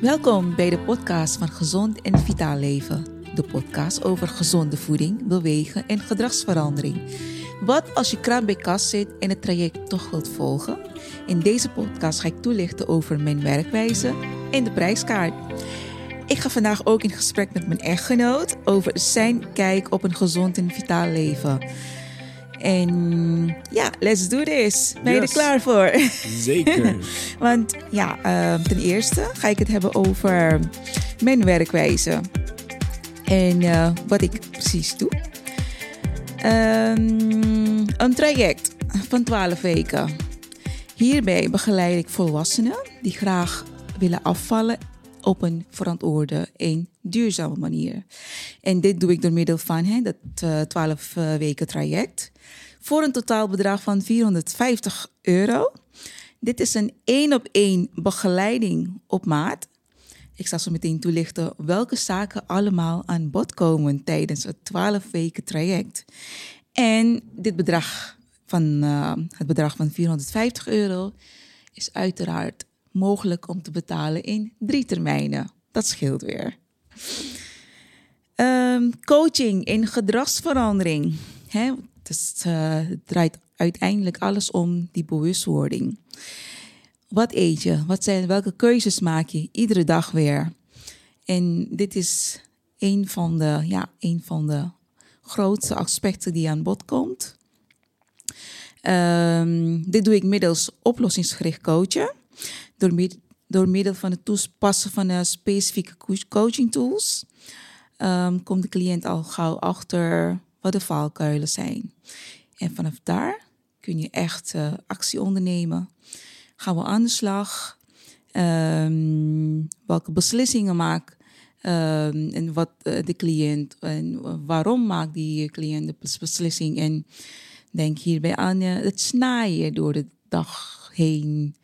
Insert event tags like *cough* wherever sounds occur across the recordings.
Welkom bij de podcast van Gezond en Vitaal Leven. De podcast over gezonde voeding, bewegen en gedragsverandering. Wat als je kraan bij kast zit en het traject toch wilt volgen? In deze podcast ga ik toelichten over mijn werkwijze en de prijskaart. Ik ga vandaag ook in gesprek met mijn echtgenoot over zijn kijk op een gezond en vitaal leven. En ja, let's do this. Ben je er klaar voor? *laughs* Zeker. Want ja, eh, ten eerste ga ik het hebben over mijn werkwijze. En eh, wat ik precies doe. Ehm, een traject van 12 weken. Hierbij begeleid ik volwassenen die graag willen afvallen op een verantwoorde en duurzame manier. En dit doe ik door middel van hè, dat eh, 12 eh, weken traject. Voor een totaalbedrag van 450 euro. Dit is een één op één begeleiding op maat. Ik zal zo meteen toelichten welke zaken allemaal aan bod komen tijdens het 12 weken traject. En dit bedrag van, eh, het bedrag van 450 euro is uiteraard mogelijk om te betalen in drie termijnen. Dat scheelt weer. Ehm, coaching in gedragsverandering. Hè? Dus, eh, het draait uiteindelijk alles om die bewustwording. Wat eet je? Wat zijn, welke keuzes maak je iedere dag weer? En dit is een van de, ja, een van de grootste aspecten die aan bod komt. Ehm, dit doe ik middels oplossingsgericht coachen. Door, door middel van het toepassen van eh, specifieke co- coaching tools. ehm, komt de cliënt al gauw achter de valkuilen zijn. En vanaf daar kun je echt eh, actie ondernemen. Gaan we aan de slag? Ehm, welke beslissingen maakt ehm, en wat eh, de cliënt en waarom maakt die cliënt de bes- beslissing? En denk hierbij aan eh, het snaaien door de dag heen.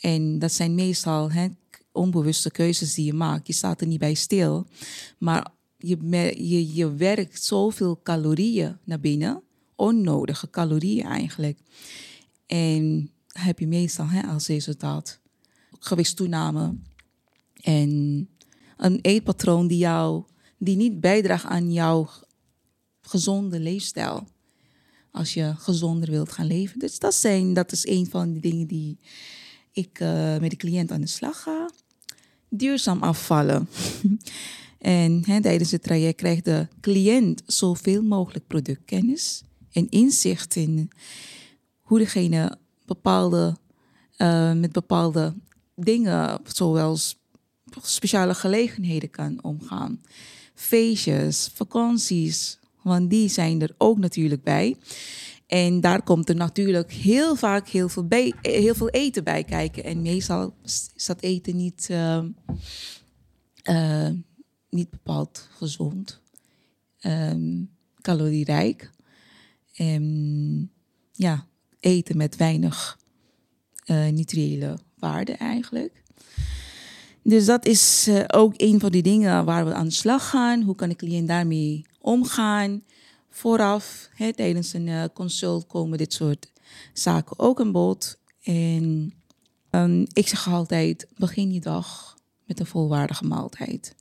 En dat zijn meestal hè, onbewuste keuzes die je maakt. Je staat er niet bij stil, maar je, je, je werkt zoveel calorieën naar binnen, onnodige calorieën eigenlijk. En heb je meestal hè, als resultaat gewichtstoename en een eetpatroon die jou die niet bijdraagt aan jouw gezonde leefstijl. Als je gezonder wilt gaan leven. Dus dat, zijn, dat is een van de dingen die ik eh, met de cliënt aan de slag ga. Duurzaam afvallen. *laughs* en hè, tijdens het traject krijgt de cliënt zoveel mogelijk productkennis en inzicht in hoe degene bepaalde, eh, met bepaalde dingen, zoals speciale gelegenheden kan omgaan. Feestjes, vakanties, want die zijn er ook natuurlijk bij. En daar komt er natuurlijk heel vaak heel veel, heel veel eten bij kijken. En meestal is dat eten niet, eh, eh, niet bepaald gezond, ehm, calorierijk. En ja, eten met weinig eh nutriële waarde eigenlijk. Dus dat is eh, ook een van die dingen waar we aan de slag gaan. Hoe kan de cliënt daarmee omgaan? Vooraf, tijdens een eh, consult komen dit soort zaken ook aan bod. En ehm, ik zeg altijd, begin je dag met een volwaardige maaltijd.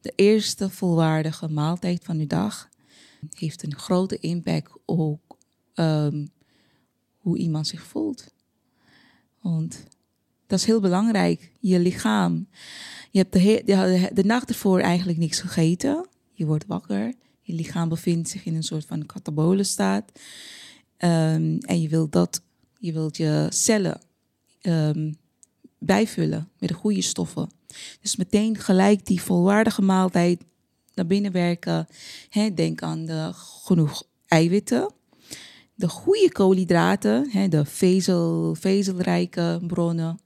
De eerste volwaardige maaltijd van uw dag heeft een grote impact op ehm, hoe iemand zich voelt. Want dat is heel belangrijk. Je lichaam. Je hebt de, de, de nacht ervoor eigenlijk niks gegeten. Je wordt wakker. Je lichaam bevindt zich in een soort van catabole staat. Ehm, en je wilt dat, je wilt je cellen ehm, bijvullen met de goede stoffen. Dus meteen gelijk die volwaardige maaltijd naar binnen werken. Denk aan de genoeg eiwitten de goede koolhydraten, de vezel, vezelrijke bronnen.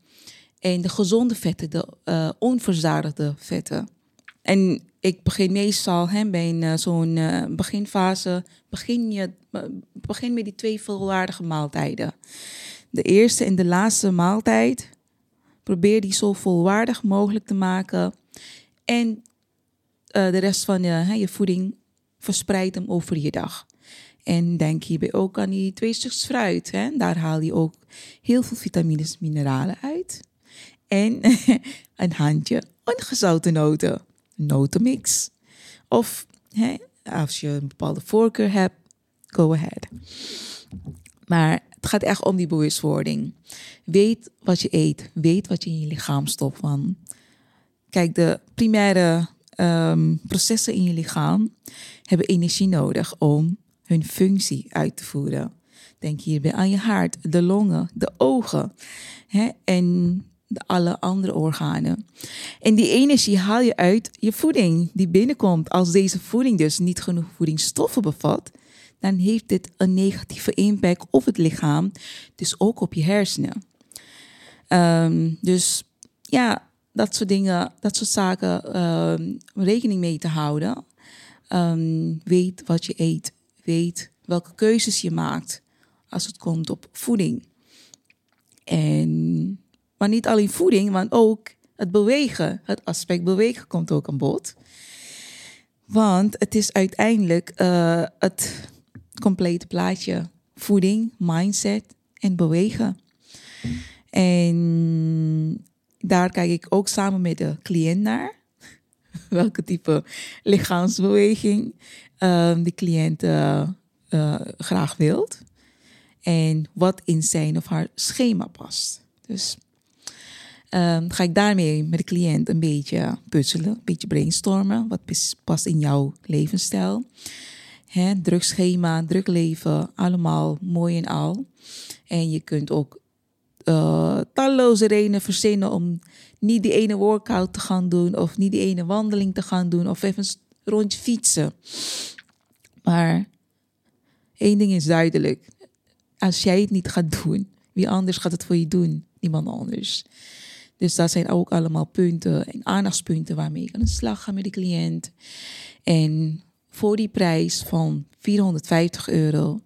En de gezonde vetten, de eh, onverzadigde vetten. En ik begin meestal hè, bij eh, zo'n eh, beginfase, begin, je, begin met die twee volwaardige maaltijden. De eerste en de laatste maaltijd, probeer die zo volwaardig mogelijk te maken. En eh, de rest van je, hè, je voeding verspreid hem over je dag. En denk hierbij ook aan die twee stukjes fruit. Hè? Daar haal je ook heel veel vitamines, mineralen uit. En *laughs* een handje ongezouten noten. Notenmix. Of hè, als je een bepaalde voorkeur hebt, go ahead. Maar het gaat echt om die bewustwording. Weet wat je eet. Weet wat je in je lichaam stopt. Kijk, de primaire um, processen in je lichaam hebben energie nodig om hun functie uit te voeren. Denk hierbij aan je hart, de longen, de ogen hè, en de alle andere organen. En die energie haal je uit je voeding die binnenkomt. Als deze voeding dus niet genoeg voedingsstoffen bevat, dan heeft dit een negatieve impact op het lichaam, dus ook op je hersenen. Ehm, dus ja, dat soort dingen, dat soort zaken, ehm, rekening mee te houden. Ehm, weet wat je eet. Weet welke keuzes je maakt als het komt op voeding. En, maar niet alleen voeding, maar ook het bewegen. Het aspect bewegen komt ook aan bod. Want het is uiteindelijk uh, het complete plaatje. Voeding, mindset en bewegen. En daar kijk ik ook samen met de cliënt naar. *laughs* Welke type lichaamsbeweging um, de cliënt uh, uh, graag wilt. En wat in zijn of haar schema past. Dus um, ga ik daarmee met de cliënt een beetje puzzelen, een beetje brainstormen. Wat past in jouw levensstijl? Hè, druk leven, allemaal mooi en al. En je kunt ook uh, talloze redenen verzinnen om niet die ene workout te gaan doen, of niet die ene wandeling te gaan doen, of even een rondje fietsen. Maar één ding is duidelijk: als jij het niet gaat doen, wie anders gaat het voor je doen? Niemand anders. Dus dat zijn ook allemaal punten en aandachtspunten waarmee je aan de slag gaat met de cliënt. En voor die prijs van 450 euro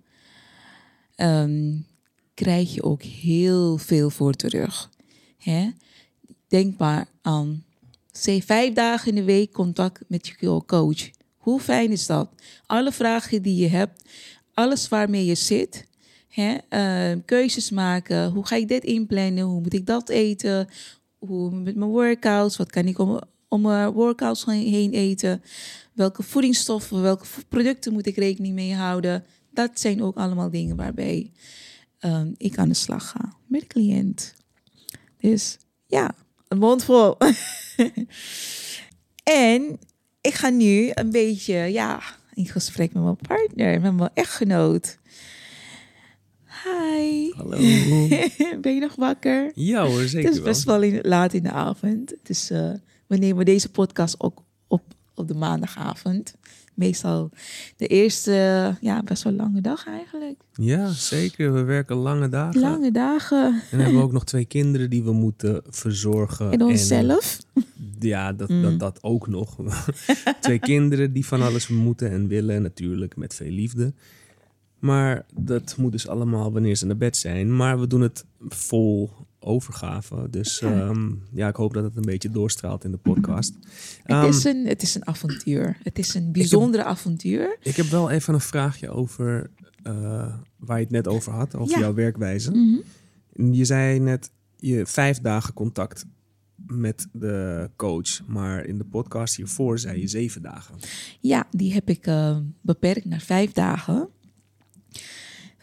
um, krijg je ook heel veel voor terug. Hè? Denk maar aan, zeg vijf dagen in de week contact met je coach. Hoe fijn is dat? Alle vragen die je hebt, alles waarmee je zit, hè? Uh, keuzes maken. Hoe ga ik dit inplannen? Hoe moet ik dat eten? Hoe met mijn workouts? Wat kan ik om, om mijn workouts heen eten? Welke voedingsstoffen, welke producten moet ik rekening mee houden? Dat zijn ook allemaal dingen waarbij um, ik aan de slag ga met de cliënt. Dus ja, een mond vol. *laughs* en ik ga nu een beetje ja, in gesprek met mijn partner, met mijn echtgenoot. Hi. Hallo. *laughs* ben je nog wakker? Ja hoor, zeker Het is best wel in, laat in de avond. Het is, uh, we nemen deze podcast ook op op de maandagavond meestal de eerste, ja, best wel lange dag eigenlijk. Ja, zeker. We werken lange dagen. Lange dagen. En hebben ook nog twee kinderen die we moeten verzorgen. En onszelf. ja, dat, dat, mm. dat ook nog. *laughs* twee kinderen die van alles moeten en willen, natuurlijk met veel liefde. Maar dat moet dus allemaal wanneer ze naar bed zijn. Maar we doen het vol overgave. Dus ja. Ehm, ja, ik hoop dat het een beetje doorstraalt in de podcast. Het, is, ehm, een, het is een avontuur. Het is een bijzondere avontuur. Ik heb wel even een vraagje over uh, waar je het net over had, over jouw werkwijze. Mhm. Je zei net je vijf dagen contact met de coach, maar in de podcast hiervoor zei je zeven dagen. Ja, die heb ik uh, beperkt naar vijf dagen.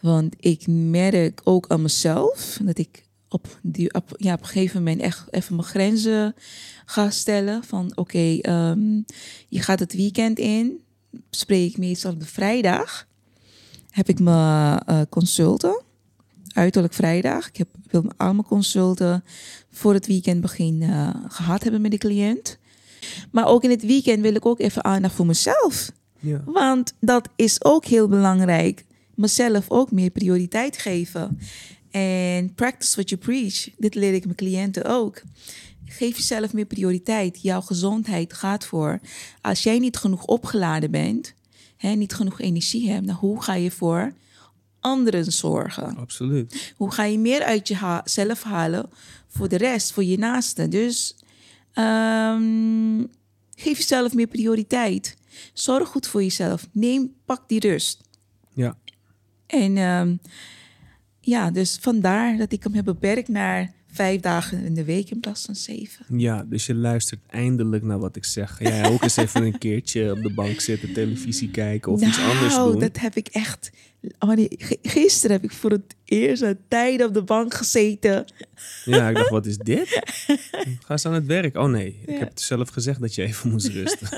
Want ik merk ook aan mezelf dat ik op, die, op, ja, op een gegeven moment echt even mijn grenzen ga stellen. Van oké, ehm, je gaat het weekend in. Spreek ik meestal op de vrijdag. Heb ik mijn uh, consulten. Uiterlijk vrijdag. Ik heb, wil al mijn consulten voor het weekend begin uh, gehad hebben met de cliënt. Maar ook in het weekend wil ik ook even aandacht voor mezelf. Ja. Want dat is ook heel belangrijk. Mezelf ook meer prioriteit geven. En practice what you preach. Dit leer ik mijn cliënten ook. Geef jezelf meer prioriteit. Jouw gezondheid gaat voor. Als jij niet genoeg opgeladen bent, hè, niet genoeg energie hebt, dan hoe ga je voor anderen zorgen? Absoluut. Hoe ga je meer uit jezelf halen voor de rest, voor je naasten? Dus um, geef jezelf meer prioriteit. Zorg goed voor jezelf. Neem, pak die rust. Ja. En um, ja, dus vandaar dat ik hem heb beperkt naar vijf dagen in de week in plaats van zeven. Ja, dus je luistert eindelijk naar wat ik zeg. Jij ook eens even een keertje op de bank zitten, televisie kijken of iets anders Nou, doen? dat heb ik echt. Oh gisteren heb ik voor het eerst een tijd op de bank gezeten. Ja, ik dacht, wat is dit? *laughs* Ga eens aan het werk. Oh nee, ik Ja. heb zelf gezegd dat je even moest rusten.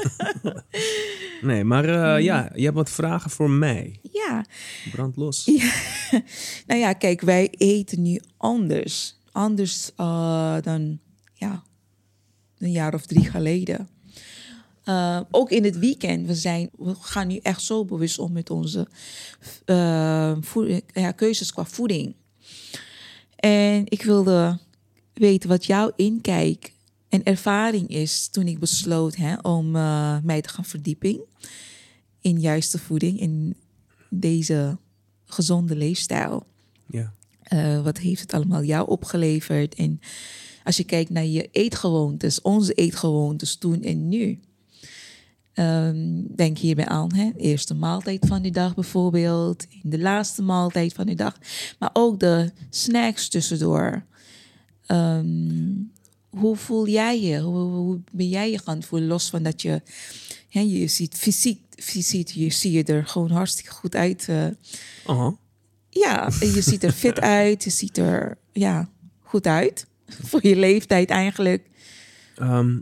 *laughs* nee, maar eh, ja, je hebt wat vragen voor mij. Ja, Brand los. *laughs* Ja. nou ja, kijk, wij eten nu anders. Anders eh, dan ja, een jaar of drie geleden. Eh, ook in het weekend. We, zijn, we gaan nu echt zo bewust om met onze voeding- ja, keuzes qua voeding. En ik wilde weten wat jouw inkijk en ervaring is toen ik besloot hè, om eh, mij te gaan verdiepen in juiste voeding, in deze gezonde leefstijl. Ja. Eh, wat heeft het allemaal jou opgeleverd? En als je kijkt naar je eetgewoontes, onze eetgewoontes toen en nu. Ehm, denk hierbij aan, hè? de eerste maaltijd van de dag bijvoorbeeld, in de laatste maaltijd van de dag, maar ook de snacks tussendoor. Ehm, hoe voel jij je? Hoe, hoe ben jij je gaan voelen? Los van dat je, hè, je ziet fysiek, fysiek je, zie je er gewoon hartstikke goed uit. Aha. ja, je ziet er fit *laughs* uit. Je ziet er ja, goed uit. *laughs* Voor je leeftijd eigenlijk. Ehm,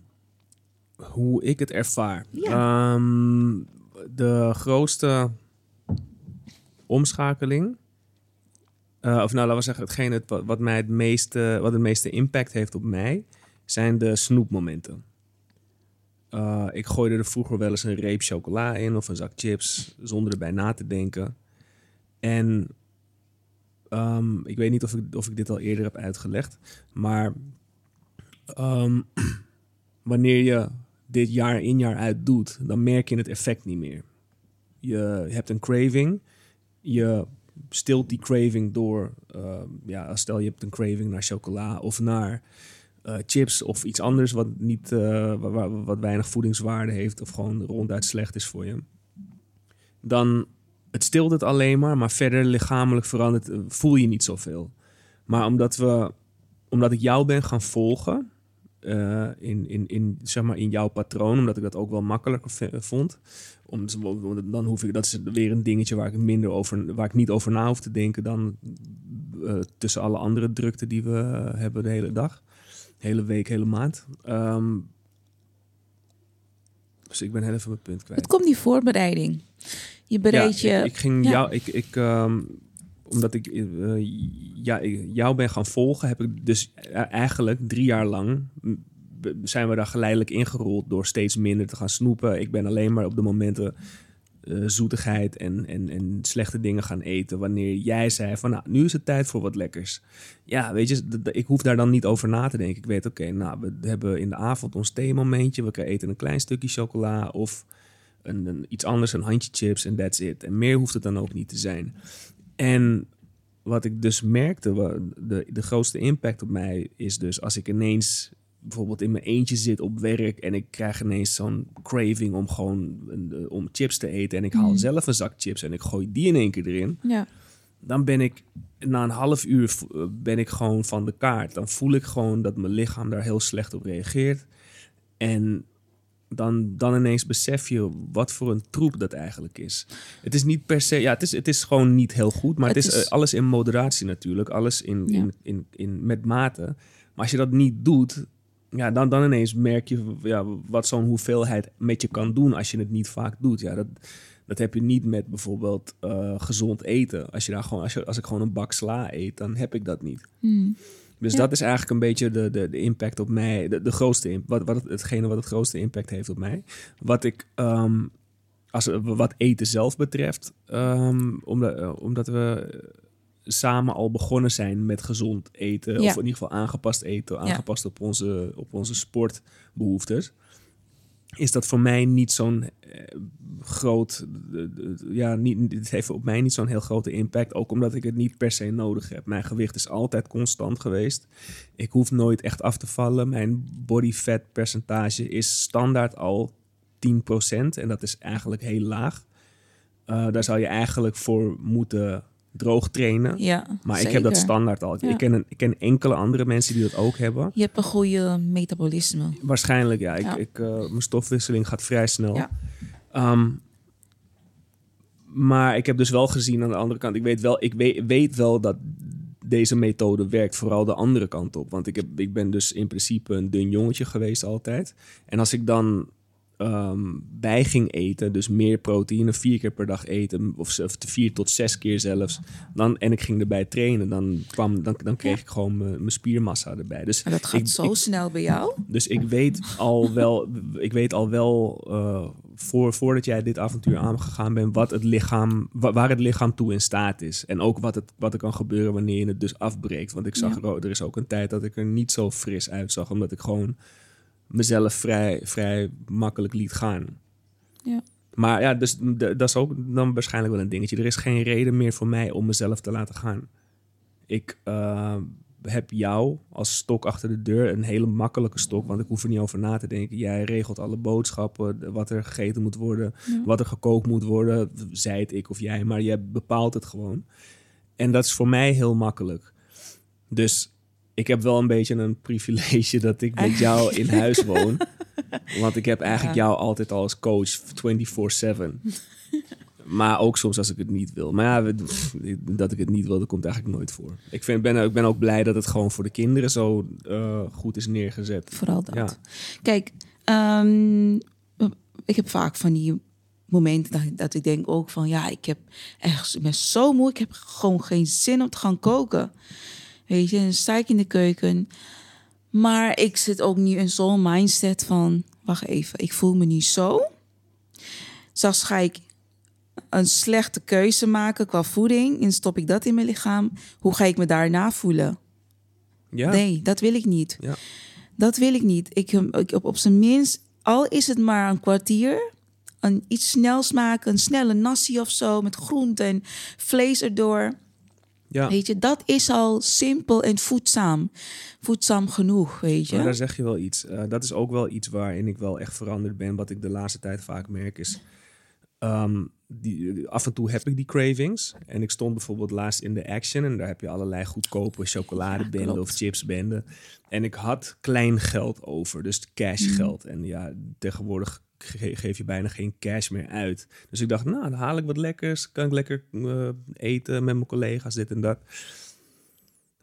hoe ik het ervaar. Ehm, de grootste omschakeling. eh, of nou, laten we zeggen, hetgeen het, wat, wat mij het meeste, wat het meeste impact heeft op mij, zijn de snoepmomenten. Eh, ik gooide er vroeger wel eens een reep chocola in of een zak chips, zonder erbij na te denken. En ehm, ik weet niet of ik, of ik dit al eerder heb uitgelegd, maar ehm, *clears throat* wanneer je dit jaar in jaar uit doet, dan merk je het effect niet meer. Je hebt een craving, je stilt die craving door, ehm, ja, stel je hebt een craving naar chocola of naar eh, chips of iets anders wat, niet, eh, wa- wa- wat weinig voedingswaarde heeft of gewoon ronduit slecht is voor je. Dan het stilt het alleen maar, maar verder lichamelijk verandert, eh, voel je niet zoveel. Maar omdat, we, omdat ik jou ben gaan volgen, in, in, in, zeg maar in jouw patroon, omdat ik dat ook wel makkelijker vond. Om, dan hoef ik, dat is weer een dingetje waar ik minder over, waar ik niet over na hoef te denken dan tussen alle andere drukte die we hebben de hele dag, hele week, hele maand. Ehm, dus ik ben heel even mijn punt kwijt. Het komt die voorbereiding. Je bereidt Ja, je... ik, ik ging ja. jou, ik, ik, ehm, omdat ik eh, ja, ik- jou ben gaan volgen, heb ik dus e- eigenlijk drie jaar lang zijn we daar geleidelijk ingerold door steeds minder te gaan snoepen. Ik ben alleen maar op de momenten eh, zoetigheid en, en, en slechte dingen gaan eten. Wanneer jij zei van nou, nu is het tijd voor wat lekkers. Ja, weet je, ik hoef daar dan niet over na te denken. Ik weet, oké, nou, we hebben in de avond ons theemomentje. We eten een klein stukje chocola of een, een, iets anders, een handje chips en that's it. En meer hoeft het dan ook niet te zijn. En wat ik dus merkte, de, de grootste impact op mij is dus als ik ineens bijvoorbeeld in mijn eentje zit op werk en ik krijg ineens zo'n craving om gewoon eh, om chips te eten en ik haal Mhm. zelf een zak chips en ik gooi die in één keer erin, Ja. dan ben ik na een half uur eh, ben ik gewoon van de kaart. Dan voel ik gewoon dat mijn lichaam daar heel slecht op reageert. En dan, dan ineens besef je wat voor een troep dat eigenlijk is. Het is niet per se, ja, het is, het is gewoon niet heel goed, maar het, Het is, is- eh, alles in moderatie natuurlijk, alles in, Ja. in, in, in, met mate. Maar als je dat niet doet, ja, dan, dan ineens merk je ja, wat zo'n hoeveelheid met je kan doen als je het niet vaak doet. Ja, dat, dat heb je niet met bijvoorbeeld eh, gezond eten. Als, je daar gewoon, als, je, als ik gewoon een bak sla eet, dan heb ik dat niet. Hmm. Dus Ja. dat is eigenlijk een beetje de, de, de impact op mij. De, de grootste wat, wat het, hetgene wat het grootste impact heeft op mij. Wat ik, ehm, als, wat eten zelf betreft, ehm, omdat, eh, omdat we samen al begonnen zijn met gezond eten. Ja. Of in ieder geval aangepast eten, aangepast op onze, op onze sportbehoeftes. Is dat voor mij niet zo'n eh, groot. eh, eh, Ja, niet, het heeft op mij niet zo'n heel grote impact. Ook omdat ik het niet per se nodig heb. Mijn gewicht is altijd constant geweest. Ik hoef nooit echt af te vallen. Mijn body fat percentage is standaard al 10%. En dat is eigenlijk heel laag. Daar zou je eigenlijk voor moeten droog trainen. Ja, Maar ik heb dat standaard al. Ja. Ik, ken een, ik ken enkele andere mensen die dat ook hebben. Je hebt een goede metabolisme. Waarschijnlijk, ja. Ik, Ja. Ik, eh, mijn stofwisseling gaat vrij snel. Ehm, maar ik heb dus wel gezien aan de andere kant. Ik weet wel, ik weet, weet wel dat deze methode werkt, vooral de andere kant op. Want ik, heb, ik ben dus in principe een dun jongetje geweest altijd. En als ik dan ehm, bij ging eten, dus meer proteïne, vier keer per dag eten, of, of vier tot zes keer zelfs, dan, en ik ging erbij trainen, dan, kwam, dan, dan kreeg ik gewoon mijn spiermassa erbij. Dus Maar dat gaat ik- zo ik- snel bij jou. dus ik weet al wel, ik weet al wel eh, voor, voordat jij dit avontuur aangegaan bent, wat het lichaam, wa- waar het lichaam toe in staat is. En ook wat, het, wat er kan gebeuren wanneer je het dus afbreekt. Want ik zag Ja. er, er is ook een tijd dat ik er niet zo fris uitzag, omdat ik gewoon mezelf vrij, vrij makkelijk liet gaan. Ja. Maar ja, dus dat is ook dan waarschijnlijk wel een dingetje. Er is geen reden meer voor mij om mezelf te laten gaan. Ik eh, heb jou als stok achter de deur, een hele makkelijke stok, want ik hoef er niet over na te denken. Jij regelt alle boodschappen, wat er gegeten moet worden, Ja. wat er gekookt moet worden, zij het ik of jij, maar jij bepaalt het gewoon. En dat is voor mij heel makkelijk. Dus ik heb wel een beetje een privilege *laughs* dat ik met *laughs* jou in huis woon. Want ik heb eigenlijk Ja. jou altijd al als coach 24/7. Maar ook soms als ik het niet wil. Maar ja, dat ik het niet wil, dat komt eigenlijk nooit voor. Ik, vind, ben, ik ben ook blij dat het gewoon voor de kinderen zo eh, goed is neergezet. Vooral dat. Ja. Kijk, ehm, ik heb vaak van die momenten dat, dat ik denk ook van... ja, ik, heb echt, ik ben zo moe, ik heb gewoon geen zin om te gaan koken. Weet je, dan sta ik in de keuken. Maar ik zit ook nu in zo'n mindset van... wacht even, ik voel me nu zo. Zelfs ga ik een slechte keuze maken qua voeding... en stop ik dat in mijn lichaam. Hoe ga ik me daarna voelen? Ja, Nee, dat wil ik niet. Ja. Dat wil ik niet. Ik, ik op, op zijn minst, al is het maar een kwartier, een, iets snels maken, een snelle nasi of zo met groente en vlees erdoor. Ja. Weet je, dat is al simpel en voedzaam. Voedzaam genoeg, weet Maar daar je. zeg je wel iets. Eh, dat is ook wel iets waarin ik wel echt veranderd ben. Wat ik de laatste tijd vaak merk is... ehm, die, af en toe heb ik die cravings. En ik stond bijvoorbeeld laatst in de Action... en daar heb je allerlei goedkope chocoladebenden of chipsbenden. En ik had klein geld over, dus cashgeld. Mhm. En ja, tegenwoordig ge- geef je bijna geen cash meer uit. Dus ik dacht, nou, dan haal ik wat lekkers. Kan ik lekker eh, eten met mijn collega's, dit en dat.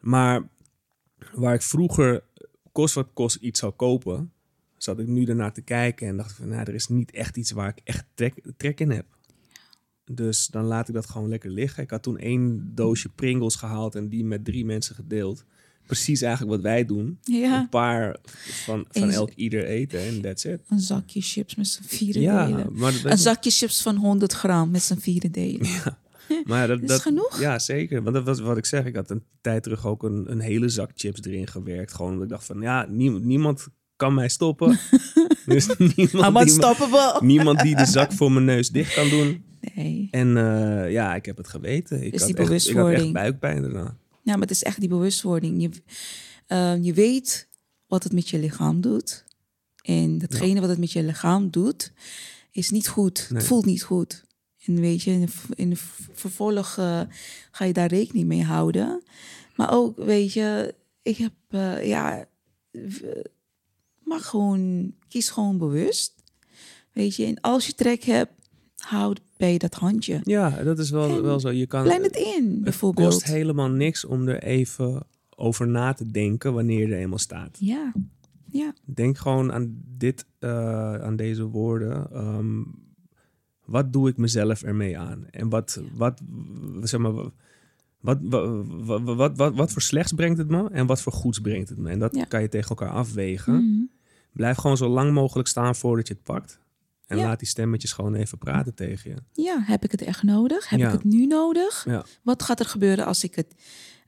Maar waar ik vroeger kost wat kost iets zou kopen, zat ik nu ernaar te kijken en dacht van, nou, er is niet echt iets waar ik echt trek, trek in heb. Dus dan laat ik dat gewoon lekker liggen. Ik had toen één doosje Pringles gehaald en die met drie mensen gedeeld. Precies eigenlijk wat wij doen. Een paar van, van elk ieder eten en that's it. een zakje chips met z'n vieren Ja, delen. maar dat, Een zakje chips van 100 gram met z'n vieren delen. maar ja, dat, *laughs* is genoeg. Ja, zeker. Want dat was wat ik zeg. Ik had een tijd terug ook een, een hele zak chips erin gewerkt. Gewoon omdat ik dacht van, ja, niemand, niemand kan mij stoppen. *laughs* dus niemand, die, *laughs* niemand die de zak voor mijn neus dicht kan doen. Nee. En eh, ja, ik heb het geweten. Ik, Is had echt, ik had echt buikpijn daarna. Ja, maar het is echt die bewustwording. Je, eh, je weet wat het met je lichaam doet. En datgene wat het met je lichaam doet, is niet goed. Nee. Het voelt niet goed. En weet je, in in vervolg eh, ga je daar rekening mee houden. Maar ook, weet je, ik heb, eh, ja, maar gewoon, kies gewoon bewust. Weet je, en als je trek hebt, houd bij dat handje. Ja, dat is wel, wel zo. Je kan, Plan het in, het bijvoorbeeld. kost helemaal niks om er even over na te denken wanneer je er eenmaal staat. Ja, ja. Denk gewoon aan dit, eh, aan deze woorden. Ehm, wat doe ik mezelf ermee aan? En wat, wat, zeg maar, wat, wat, wat, wat, voor slechts brengt het me en wat voor goeds brengt het me? En dat Ja. kan je tegen elkaar afwegen. Mhm. Blijf gewoon zo lang mogelijk staan voordat je het pakt. En Ja. laat die stemmetjes gewoon even praten tegen je. Ja, heb ik het echt nodig? Heb Ja. ik het nu nodig? Ja. Wat gaat er gebeuren als ik het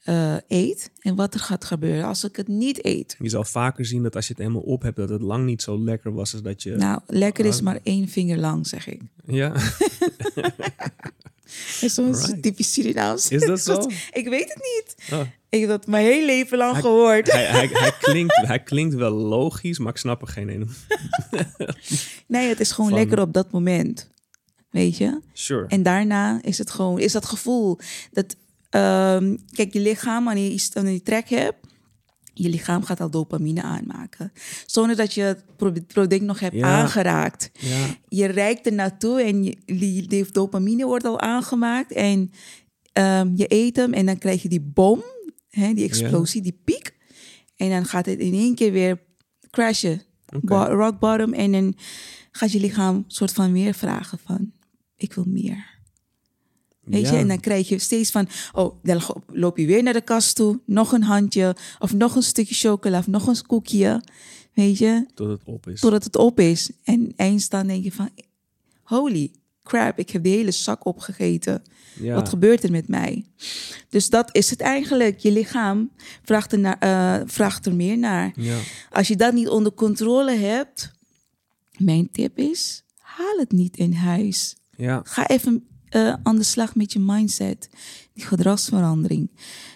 eh, eet? En wat er gaat gebeuren als ik het niet eet? Je zal vaker zien dat als je het helemaal op hebt, dat het lang niet zo lekker was als dat je. Nou, lekker is Ah. maar één vinger lang, zeg ik. Ja, *laughs* *laughs* Is zo'n Alright. typisch Surinaams. is dat *laughs* zo? ik weet het niet. Oh. Ik heb dat mijn hele leven lang Hij- gehoord. Hij, hij, hij, klinkt, hij klinkt wel logisch, maar ik snap er geen ene. Nee, het is gewoon Van- lekker op dat moment. Weet je? Sure. En daarna is het gewoon, is dat gevoel, dat ehm, kijk, je lichaam, wanneer je, wanneer je trek hebt, je lichaam gaat al dopamine aanmaken. Zonder dat je het pro- product nog hebt Ja. aangeraakt. Ja, Je reikt er naartoe en je, die, die dopamine wordt al aangemaakt. En ehm, je eet hem en dan krijg je die bom, hè, die explosie, die piek. En dan gaat het in één keer weer crashen. Bo- rock bottom. En dan gaat je lichaam soort van weer vragen van, ik wil meer. Weet Ja. je, en dan krijg je steeds van, oh, dan loop je weer naar de kast toe, nog een handje, of nog een stukje chocola, of nog een koekje, weet je, tot het op is. totdat het op is. En eens dan denk je van, holy crap, ik heb de hele zak opgegeten. Ja. Wat gebeurt er met mij? Dus dat is het eigenlijk. Je lichaam vraagt er, naar, eh, vraagt er meer naar. Ja. Als je dat niet onder controle hebt, mijn tip is, haal het niet in huis. Ja. Ga even eh, aan de slag met je mindset, die gedragsverandering.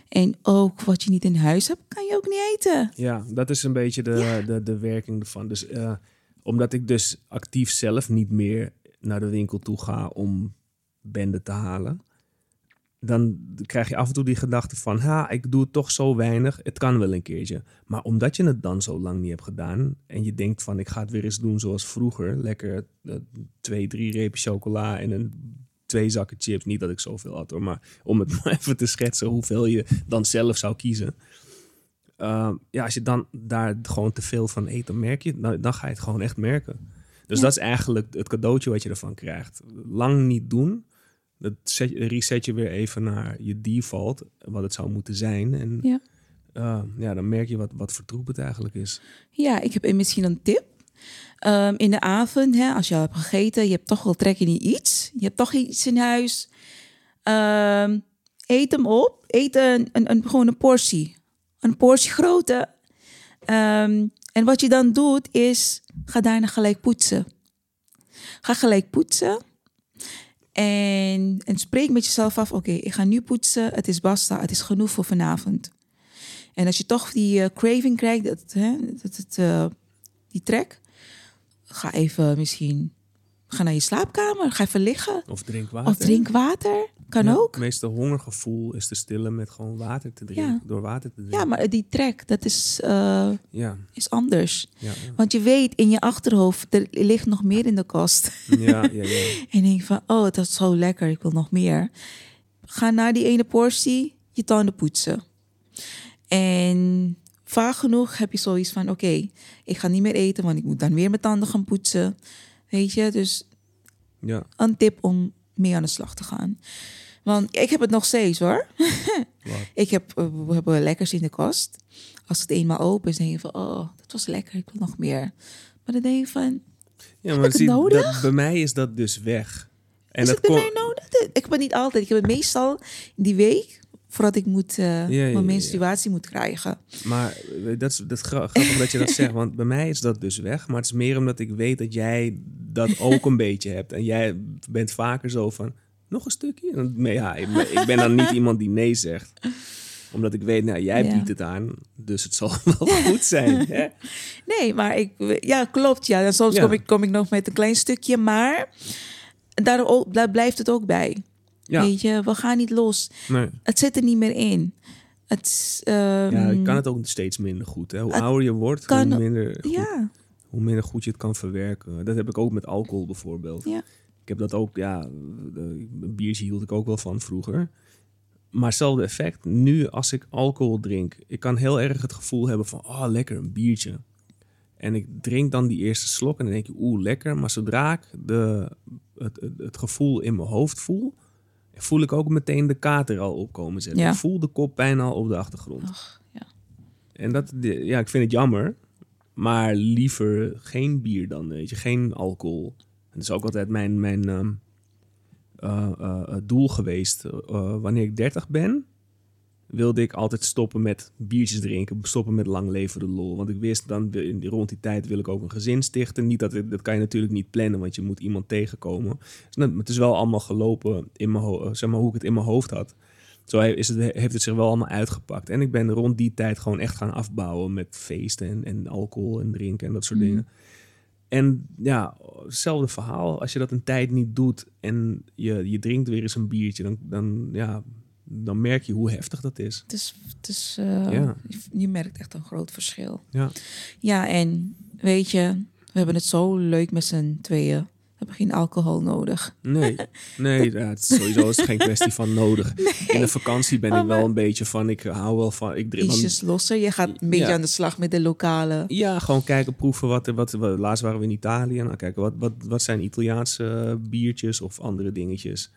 En ook wat je niet in huis hebt, kan je ook niet eten. Ja, dat is een beetje de, de, de werking ervan. Dus eh, omdat ik dus actief zelf niet meer naar de winkel toe ga om benden te halen, dan krijg je af en toe die gedachte van, ha, ik doe het toch zo weinig, het kan wel een keertje. Maar omdat je het dan zo lang niet hebt gedaan en je denkt van, ik ga het weer eens doen zoals vroeger, lekker eh, twee, drie repen chocola en een twee zakken chips. Niet dat ik zoveel had hoor, maar om het *laughs* maar even te schetsen hoeveel je dan zelf zou kiezen. Uh, ja, als je dan daar gewoon te veel van eet, dan merk je. Dan, dan ga je het gewoon echt merken. Dus Ja. dat is eigenlijk het cadeautje wat je ervan krijgt. Lang niet doen. Dat zet, reset je weer even naar je default, wat het zou moeten zijn. En Ja. uh, ja, dan merk je wat, wat voor troep het eigenlijk is. Ja, ik heb misschien een tip. Um, in de avond, hè, als je hebt gegeten, je hebt toch wel trek in iets. Je hebt toch iets in huis. Um, eet hem op. Eet een, een, een, gewoon een portie. Een portie grote. Um, en wat je dan doet, is ga daarna gelijk poetsen. Ga gelijk poetsen. En, en spreek met jezelf af, oké, ik ga nu poetsen. Het is basta, het is genoeg voor vanavond. En als je toch die uh, craving krijgt, dat, hè, dat, dat, uh, die trek, ga even misschien ga naar je slaapkamer, ga even liggen. Of drink water. Of drink water, kan ja, ook. Het meeste hongergevoel is te stillen met gewoon water te drinken, Ja. door water te drinken. Ja, maar die trek, dat is, uh, ja. is anders. Want je weet in je achterhoofd, er ligt nog meer in de kast. Ja, ja, ja. *laughs* en denk van, oh, dat is zo lekker, ik wil nog meer. Ga naar die ene portie je tanden poetsen. En vaak genoeg heb je zoiets van: oké, okay, ik ga niet meer eten, want ik moet dan weer mijn tanden gaan poetsen. Weet je, dus ja. een tip om mee aan de slag te gaan. Want ik heb het nog steeds hoor. *laughs* ik heb, uh, we hebben lekkers in de kast. Als het eenmaal open is, denk je van: oh, dat was lekker, ik wil nog meer. Maar dan denk je van: ja, maar zie, dat, bij mij is dat dus weg. En is dat het bij mij nodig? Ik heb het niet altijd. Ik heb het meestal die week voordat ik moet, uh, ja, ja, mijn menstruatie moet krijgen. Maar dat is dat grappig dat je dat zegt, want bij mij is dat dus weg. Maar het is meer omdat ik weet dat jij dat ook een beetje hebt. En jij bent vaker zo van, nog een stukje? Ja, ik ben, ik ben dan niet iemand die nee zegt. Omdat ik weet, nou, jij biedt het aan, dus het zal *laughs* wel goed zijn. Hè? *laughs* Nee, maar ik, ja, klopt. Ja, en soms kom, ik, kom ik nog met een klein stukje, maar daar, daar blijft het ook bij. Ja. Weet je, we gaan niet los. Nee. Het zit er niet meer in. Het, um, ja, je kan het ook steeds minder goed. Hè? Hoe ouder je wordt, kan, hoe, minder goed, ja. hoe minder goed je het kan verwerken. Dat heb ik ook met alcohol bijvoorbeeld. Ja. Ik heb dat ook, ja, een biertje hield ik ook wel van vroeger. Maar hetzelfde effect. Nu als ik alcohol drink, ik kan heel erg het gevoel hebben van, oh lekker, een biertje. En ik drink dan die eerste slok en dan denk je, oeh, lekker. Maar zodra ik de, het, het, het gevoel in mijn hoofd voel, voel ik ook meteen de kater al opkomen zetten. Ja. Ik voel de kop bijna al op de achtergrond. Ach, ja. En dat, ja, ik vind het jammer. Maar liever geen bier dan, weet je. Geen alcohol. Dat is ook altijd mijn, mijn um, uh, uh, doel geweest. Uh, wanneer ik 30 ben, wilde ik altijd stoppen met biertjes drinken. Stoppen met lang leven de lol. Want ik wist dan, rond die tijd wil ik ook een gezin stichten. Niet dat, dat kan je natuurlijk niet plannen, want je moet iemand tegenkomen. Dus het is wel allemaal gelopen, in mijn zeg maar, hoe ik het in mijn hoofd had. Zo is het, heeft het zich wel allemaal uitgepakt. En ik ben rond die tijd gewoon echt gaan afbouwen met feesten en, en alcohol en drinken en dat soort mm. dingen. En ja, hetzelfde verhaal. Als je dat een tijd niet doet en je, je drinkt weer eens een biertje, dan, dan ja, dan merk je hoe heftig dat is. Het is, het is eh, Ja. je, merkt echt een groot verschil. Ja. Ja, en weet je, we hebben het zo leuk met z'n tweeën. We hebben geen alcohol nodig. Nee, *laughs* nee ja, het is sowieso is het geen kwestie van nodig. *laughs* In de vakantie ben ik Oh, wel een beetje van, ik hou wel van... Ik drink, Ietsjes losser. Je gaat een beetje Ja. aan de slag met de lokale. Ja, gewoon kijken, proeven. Wat, er- wat, wat, laatst waren we in Italië. Nou, kijken, wat, wat, wat zijn Italiaanse biertjes of andere dingetjes.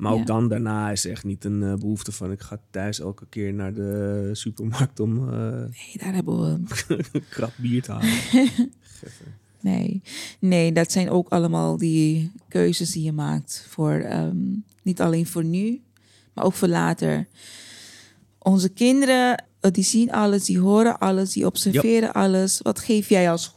Maar ook Ja. dan daarna is echt niet een eh, behoefte van... ik ga thuis elke keer naar de supermarkt om eh Nee, daar hebben we *laughs* een krap bier te halen. *laughs* Nee, nee, dat zijn ook allemaal die keuzes die je maakt voor ehm, niet alleen voor nu, maar ook voor later. Onze kinderen, eh, die zien alles, die horen alles, die observeren alles. Wat geef jij als?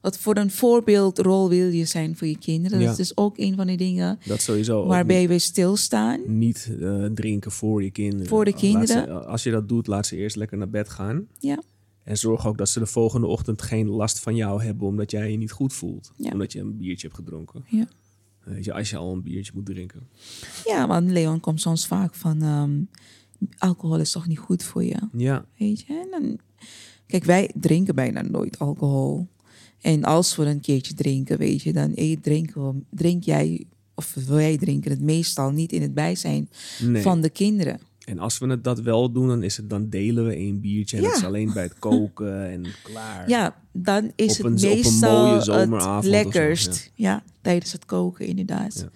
Wat voor een voorbeeldrol wil je zijn voor je kinderen? Ja. Dat is dus ook een van de dingen Dat sowieso waarbij we stilstaan. niet, eh, drinken voor je kinderen. Voor de kinderen. ze- als je dat doet, laat ze eerst lekker naar bed gaan. Ja, En zorg ook dat ze de volgende ochtend geen last van jou hebben... omdat jij je niet goed voelt. Ja. Omdat je een biertje hebt gedronken. ja. Weet je, als je al een biertje moet drinken. ja, want Leon komt soms vaak van ehm, alcohol is toch niet goed voor je. Ja, Weet je? En dan, kijk, wij drinken bijna nooit alcohol. En als we een keertje drinken, weet je, dan eet, drinken we, drink jij, of wij drinken het meestal niet in het bijzijn nee. van de kinderen. En als we het dat wel doen, dan is het dan delen we één biertje. En Ja. dat is alleen bij het koken en klaar. Ja, dan is het een- op een meestal mooie het zo, lekkerst. ja. tijdens het koken inderdaad. Ja. Een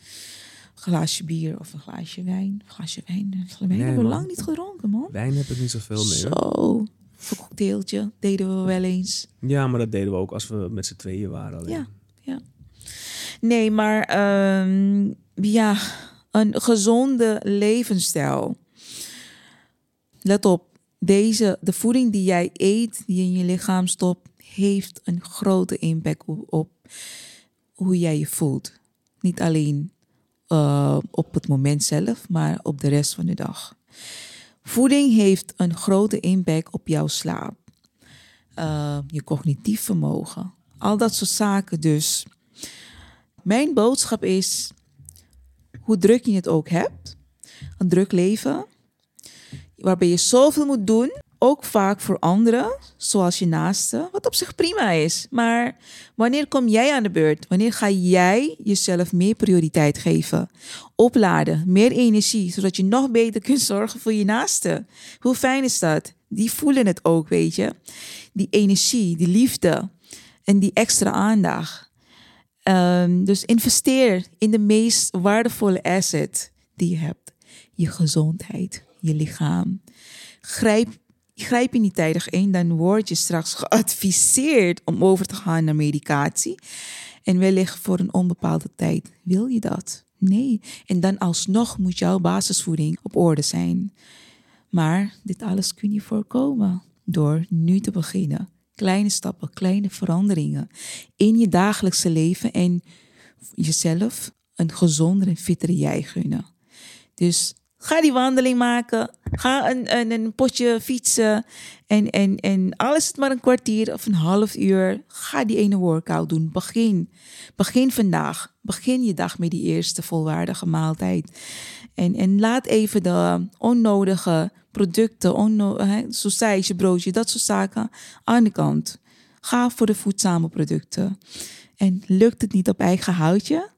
glaasje bier of een glaasje wijn. Een glaasje wijn. Een glaasje wijn Nee, hebben we lang niet gedronken, man. Wijn heb ik niet zoveel mee. hoor. Zo. Of een cocktailtje deden we wel eens. Ja, maar dat deden we ook als we met z'n tweeën waren. Alleen. Ja, ja. Nee, maar ehm, ja, een gezonde levensstijl. Let op, deze, de voeding die jij eet, die in je lichaam stopt, heeft een grote impact op, op hoe jij je voelt. Niet alleen eh, op het moment zelf, maar op de rest van de dag. Voeding heeft een grote impact op jouw slaap, eh, je cognitief vermogen, al dat soort zaken. Dus mijn boodschap is, hoe druk je het ook hebt, een druk leven, waarbij je zoveel moet doen, ook vaak voor anderen, zoals je naaste, wat op zich prima is. Maar wanneer kom jij aan de beurt? Wanneer ga jij jezelf meer prioriteit geven? Opladen, meer energie, zodat je nog beter kunt zorgen voor je naaste. Hoe fijn is dat? Die voelen het ook, weet je. Die energie, die liefde en die extra aandacht. Ehm, dus investeer in de meest waardevolle asset die je hebt. Je gezondheid, je lichaam. Grijp, grijp je niet tijdig in, dan word je straks geadviseerd om over te gaan naar medicatie. En wellicht voor een onbepaalde tijd. Wil je dat? Nee. En dan alsnog moet jouw basisvoeding op orde zijn. Maar dit alles kun je voorkomen door nu te beginnen. Kleine stappen, kleine veranderingen in je dagelijkse leven en jezelf een gezonder en fitter jij gunnen. Dus ga die wandeling maken, ga een, een, een potje fietsen en, en, en is het maar een kwartier of een half uur, ga die ene workout doen. Begin, begin vandaag, begin je dag met die eerste volwaardige maaltijd. En, en laat even de onnodige producten, onno sausage, broodje, dat soort zaken aan de kant. Ga voor de voedzame producten. En lukt het niet op eigen houtje?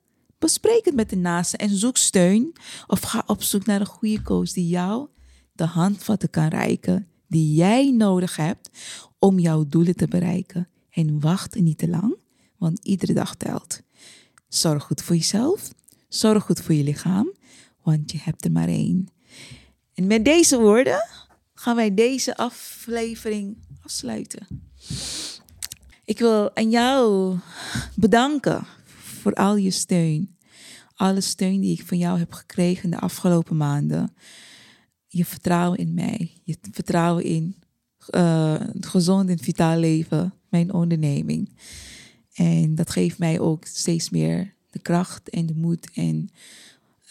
Bespreek het met de naaste en zoek steun. Of ga op zoek naar een goede coach die jou de handvatten kan reiken die jij nodig hebt om jouw doelen te bereiken. En wacht niet te lang, want iedere dag telt. Zorg goed voor jezelf, zorg goed voor je lichaam, want je hebt er maar één. En met deze woorden gaan wij deze aflevering afsluiten. Ik wil aan jou bedanken voor al je steun. Alle steun die ik van jou heb gekregen de afgelopen maanden. Je vertrouwen in mij. Je vertrouwen in uh, het gezond en vitaal leven. Mijn onderneming. En dat geeft mij ook steeds meer de kracht en de moed en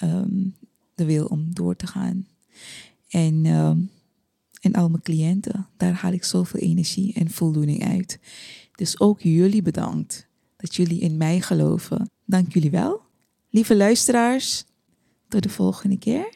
um, de wil om door te gaan. En, um, en al mijn cliënten, daar haal ik zoveel energie en voldoening uit. Dus ook jullie bedankt dat jullie in mij geloven. Dank jullie wel. Lieve luisteraars, tot de volgende keer.